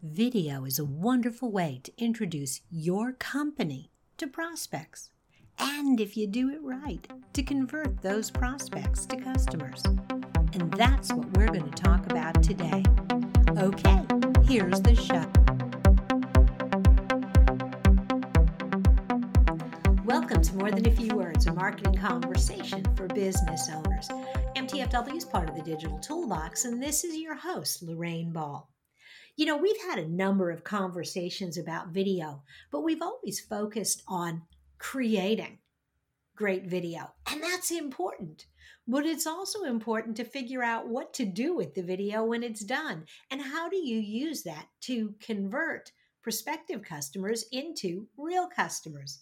Video is a wonderful way to introduce your company to prospects. And if you do it right, to convert those prospects to customers. And that's what we're going to talk about today. Okay, here's the show. Welcome to More Than a Few Words, a marketing conversation for business owners. MTFW is part of the Digital Toolbox, and this is your host, Lorraine Ball. You know, we've had a number of conversations about video, but we've always focused on creating great video. And that's important. But it's also important to figure out what to do with the video when it's done. And how do you use that to convert prospective customers into real customers?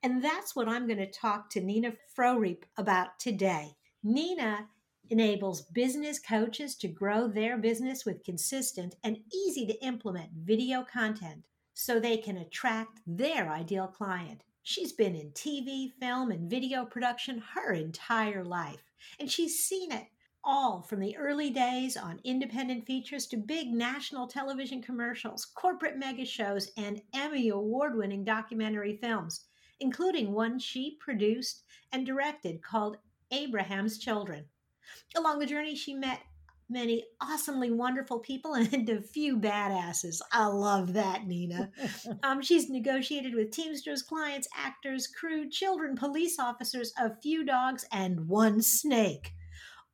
And that's what I'm going to talk to Nina Frohriep about today. Nina enables business coaches to grow their business with consistent and easy to implement video content so they can attract their ideal client. She's been in TV, film, and video production her entire life, and she's seen it all from the early days on independent features to big national television commercials, corporate mega shows, and Emmy award winning documentary films, including one she produced and directed called Abraham's Children. Along the journey, she met many awesomely wonderful people and a few badasses. I love that, Nina. um, she's negotiated with Teamsters, clients, actors, crew, children, police officers, a few dogs, and one snake.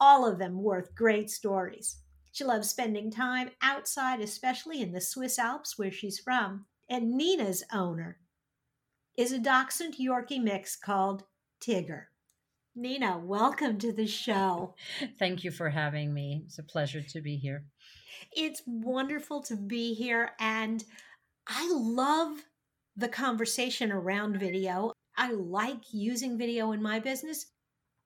All of them worth great stories. She loves spending time outside, especially in the Swiss Alps where she's from. And Nina's owner is a Dachshund Yorkie mix called Tigger. Nina, welcome to the show. Thank you for having me. It's a pleasure to be here. It's wonderful to be here. And I love the conversation around video. I like using video in my business.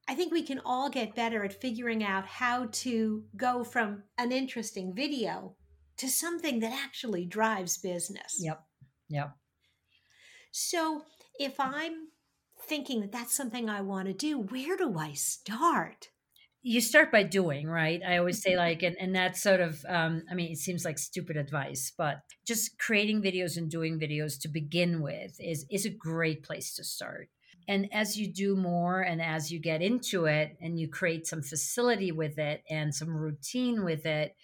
I think we can all get better at figuring out how to go from an interesting video to something that actually drives business. Yep. Yep. So if I'm thinking that that's something I want to do, where do I start? You start by doing, right? I always say, like, and, and that's sort of, um, I mean, it seems like stupid advice, but just creating videos and doing videos to begin with is, is a great place to start. And as you do more and as you get into it and you create some facility with it and some routine with it,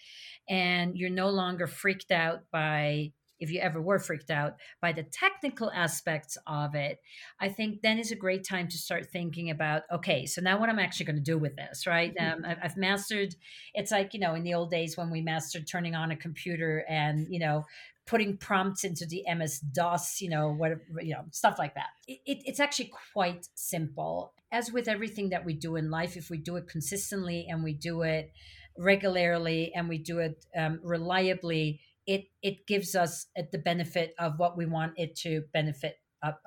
and you're no longer freaked out by if you ever were freaked out by the technical aspects of it, I think then is a great time to start thinking about, okay, so now what I'm actually going to do with this, right? Mm-hmm. Um, I've mastered, it's like, you know, in the old days when we mastered turning on a computer and, you know, putting prompts into the MS DOS, you know, whatever, you know, stuff like that. It, it, it's actually quite simple. As with everything that we do in life, if we do it consistently and we do it regularly and we do it um, reliably, it it gives us uh, the benefit of what we want it to benefit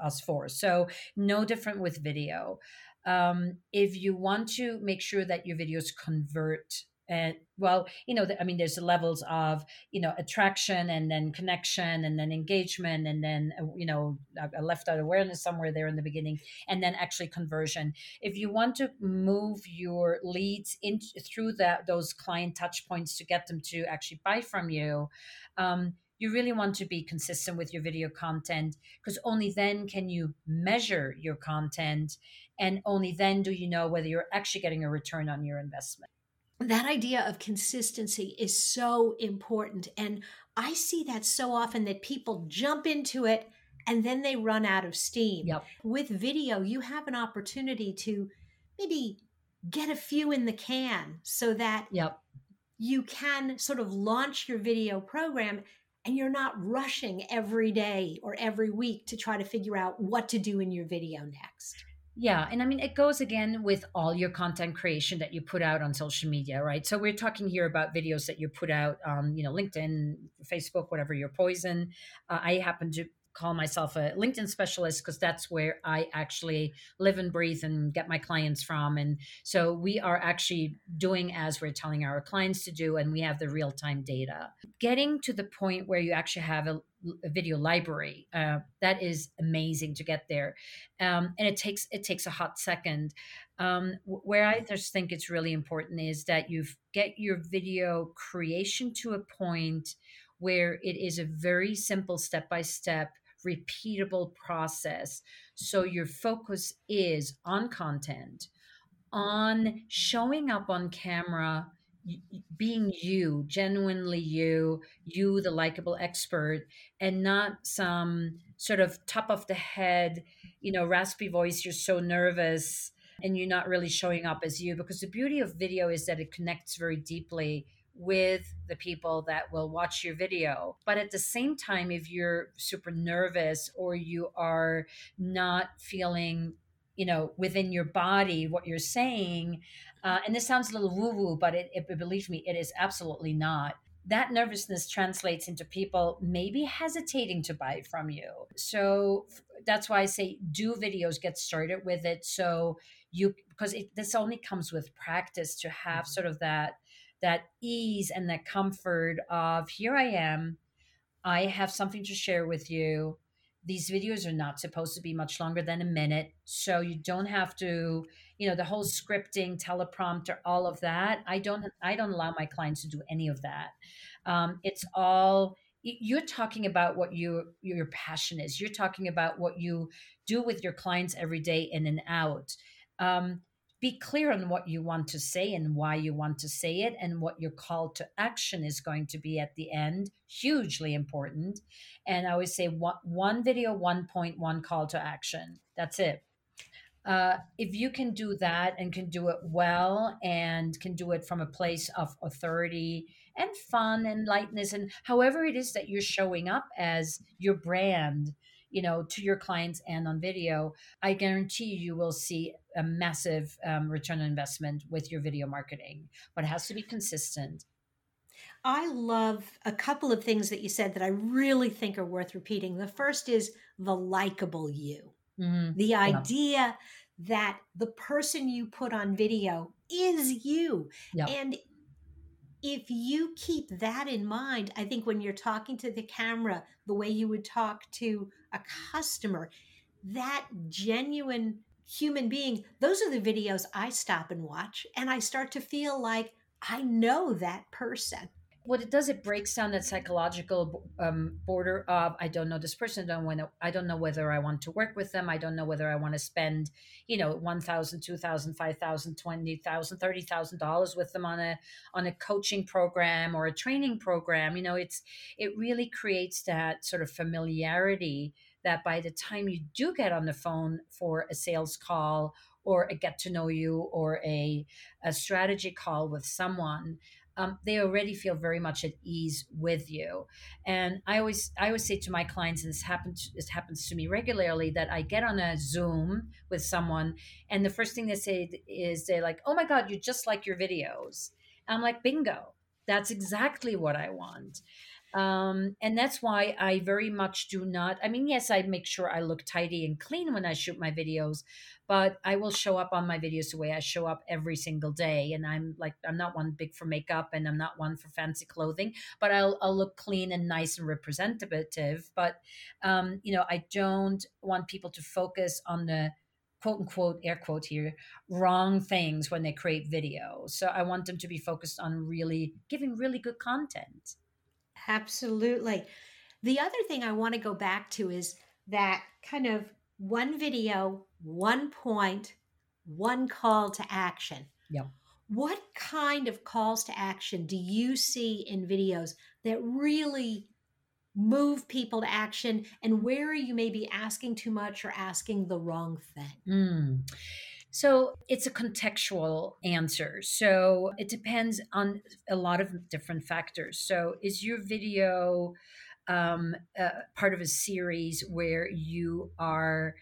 us for. So no different with video. Um, if you want to make sure that your videos convert and well you know i mean there's the levels of you know attraction and then connection and then engagement and then uh, you know i left out awareness somewhere there in the beginning and then actually conversion. If you want to move your leads in through that those client touch points to get them to actually buy from you um, you really want to be consistent with your video content because only then can you measure your content and only then do you know whether you're actually getting a return on your investment that idea of consistency is so important. And I see that so often that people jump into it and then they run out of steam. Yep. With video, you have an opportunity to maybe get a few in the can so that yep. you can sort of launch your video program and you're not rushing every day or every week to try to figure out what to do in your video next. Yeah. And I mean, it goes again with all your content creation that you put out on social media, right? So we're talking here about videos that you put out on, you know, LinkedIn, Facebook, whatever your poison. Uh, I happen to call myself a LinkedIn specialist because that's where I actually live and breathe and get my clients from. And so we are actually doing as we're telling our clients to do, and we have the real time data. Getting to the point where you actually have a, a video library uh, that is amazing to get there, um, and it takes it takes a hot second. Um, where I just think it's really important is that you get your video creation to a point where it is a very simple step by step repeatable process so your focus is on content on showing up on camera being you, genuinely you, you, the likable expert, and not some sort of top of the head, you know, raspy voice, you're so nervous and you're not really showing up as you. Because the beauty of video is that it connects very deeply with the people that will watch your video. But at the same time, if you're super nervous or you are not feeling you know within your body what you're saying uh, and this sounds a little woo woo, but it, it, believe me, it is absolutely not. That nervousness translates into people maybe hesitating to buy from you. So that's why I say do videos, get started with it. So you, because this only comes with practice to have mm-hmm. sort of that that ease and that comfort of here I am. I have something to share with you. These videos are not supposed to be much longer than a minute so you don't have to you know the whole scripting teleprompter all of that. I don't i don't allow my clients to do any of that. Um, it's all you're talking about what you your passion is. You're talking about what you do with your clients every day in and out. Um, be clear on what you want to say and why you want to say it and what your call to action is going to be at the end hugely important. And i always say one, one video one point one call to action. That's it. Uh, if you can do that and can do it well and can do it from a place of authority and fun and lightness and however it is that you're showing up as your brand you know to your clients and on video i guarantee you will see a massive um, return on investment with your video marketing but it has to be consistent I love a couple of things that you said that I really think are worth repeating. The first is the likable you. Mm-hmm. The idea yeah. that the person you put on video is you. Yeah. And if you keep that in mind, I think when you're talking to the camera, the way you would talk to a customer, that genuine human being, those are the videos I stop and watch. And I start to feel like I know that person what it does it breaks down that psychological um, border of i don't know this person I don't want to, i don't know whether i want to work with them i don't know whether i want to spend you know 1000 2000 5000 20000 30000 dollars with them on a on a coaching program or a training program you know it's it really creates that sort of familiarity that by the time you do get on the phone for a sales call or a get to know you or a, a strategy call with someone um, they already feel very much at ease with you. And I always I always say to my clients, and this happens this happens to me regularly, that I get on a Zoom with someone, and the first thing they say is they're like, "Oh my God, you just like your videos." I'm like, "Bingo, that's exactly what I want." Um, and that's why I very much do not. I mean, yes, I make sure I look tidy and clean when I shoot my videos, but I will show up on my videos the way I show up every single day. And I'm like, I'm not one big for makeup and I'm not one for fancy clothing, but I'll, I'll look clean and nice and representative. But, um, you know, I don't want people to focus on the quote unquote air quote here wrong things when they create videos so i want them to be focused on really giving really good content absolutely the other thing i want to go back to is that kind of one video, one point, one call to action. Yeah. What kind of calls to action do you see in videos that really move people to action and where you may be asking too much or asking the wrong thing? Mm. So it's a contextual answer. So it depends on a lot of different factors. So is your video um, uh, part of a series where you are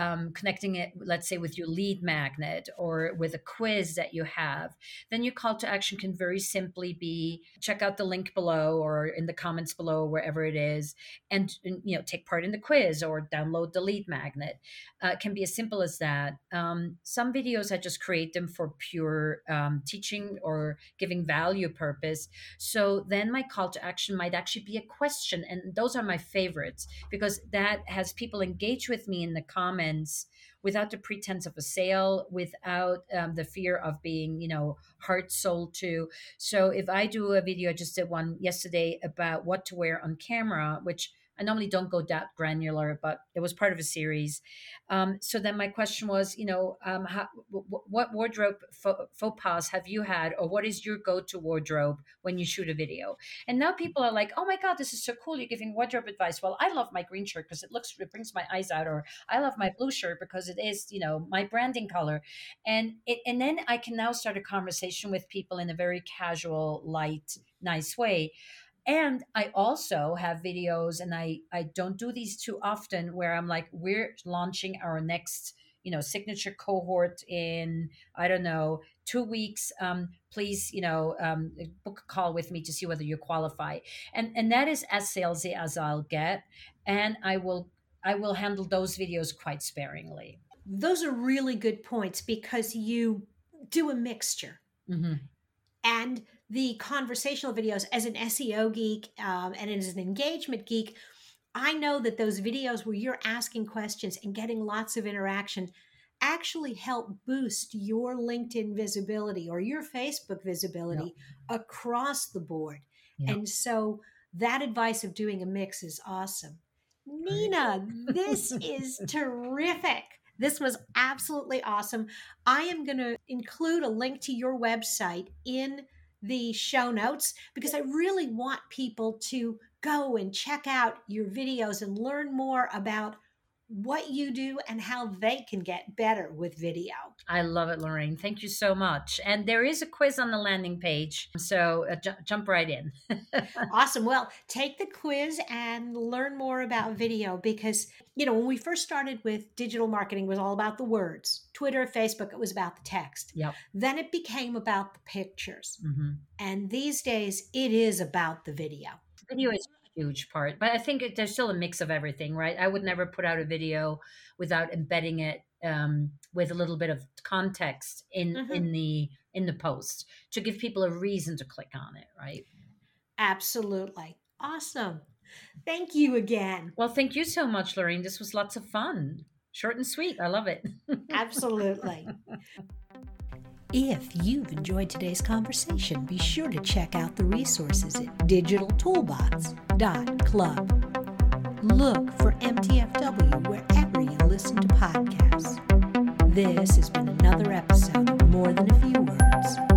um, connecting it, let's say, with your lead magnet or with a quiz that you have, then your call to action can very simply be check out the link below or in the comments below, wherever it is, and, you know take part in the quiz or download the lead magnet. Uh, can be as simple as that. Um, some videos I just create them for pure um, teaching or giving value purpose. So then my call to action might actually be a question, and those are my favorites because that has people engage with me in the comments pretense without the pretense of a sale without um, the fear of being you know heart sold to. So if i do a video i just did one yesterday about what to wear on camera which I normally don't go that granular, but it was part of a series. Um, so then my question was, you know, um, how, w- what wardrobe faux, faux pas have you had, or what is your go-to wardrobe when you shoot a video? And now people are like, oh my god, this is so cool! You're giving wardrobe advice. Well, I love my green shirt because it looks, it brings my eyes out, or I love my blue shirt because it is, you know, my branding color, and it, and then I can now start a conversation with people in a very casual, light, nice way and i also have videos and i i don't do these too often where i'm like we're launching our next you know signature cohort in i don't know two weeks. Um, please you know um, book a call with me to see whether you qualify. And and that is as salesy as i'll get and i will i will handle those videos quite sparingly. Those are really good points because you do a mixture. Mm-hmm. And the conversational videos as an SEO geek um, and as an engagement geek, I know that those videos where you're asking questions and getting lots of interaction actually help boost your LinkedIn visibility or your Facebook visibility yep. across the board. Yep. And so that advice of doing a mix is awesome. Nina, this is terrific. This was absolutely awesome. I am going to include a link to your website in the show notes because I really want people to go and check out your videos and learn more about what you do and how they can get better with video. I love it, Lorraine. Thank you so much. And there is a quiz on the landing page. So uh, j- jump right in. awesome. Well, take the quiz and learn more about video because, you know, when we first started with digital marketing, was all about the words. Twitter, Facebook, it was about the text. Yep. Then it became about the pictures. Mm-hmm. And these days, it is about the video. Video is huge part. But I think it, there's still a mix of everything, right? I would never put out a video without embedding it um, with a little bit of context in mm-hmm. in the in the post to give people a reason to click on it, right? Absolutely. Awesome. Thank you again. Well, thank you so much, Lorraine. This was lots of fun. Short and sweet. I love it. Absolutely. If you've enjoyed today's conversation, be sure to check out the resources at digitaltoolbox.club. Look for MTFW wherever you listen to podcasts. This has been another episode of More Than a Few Words.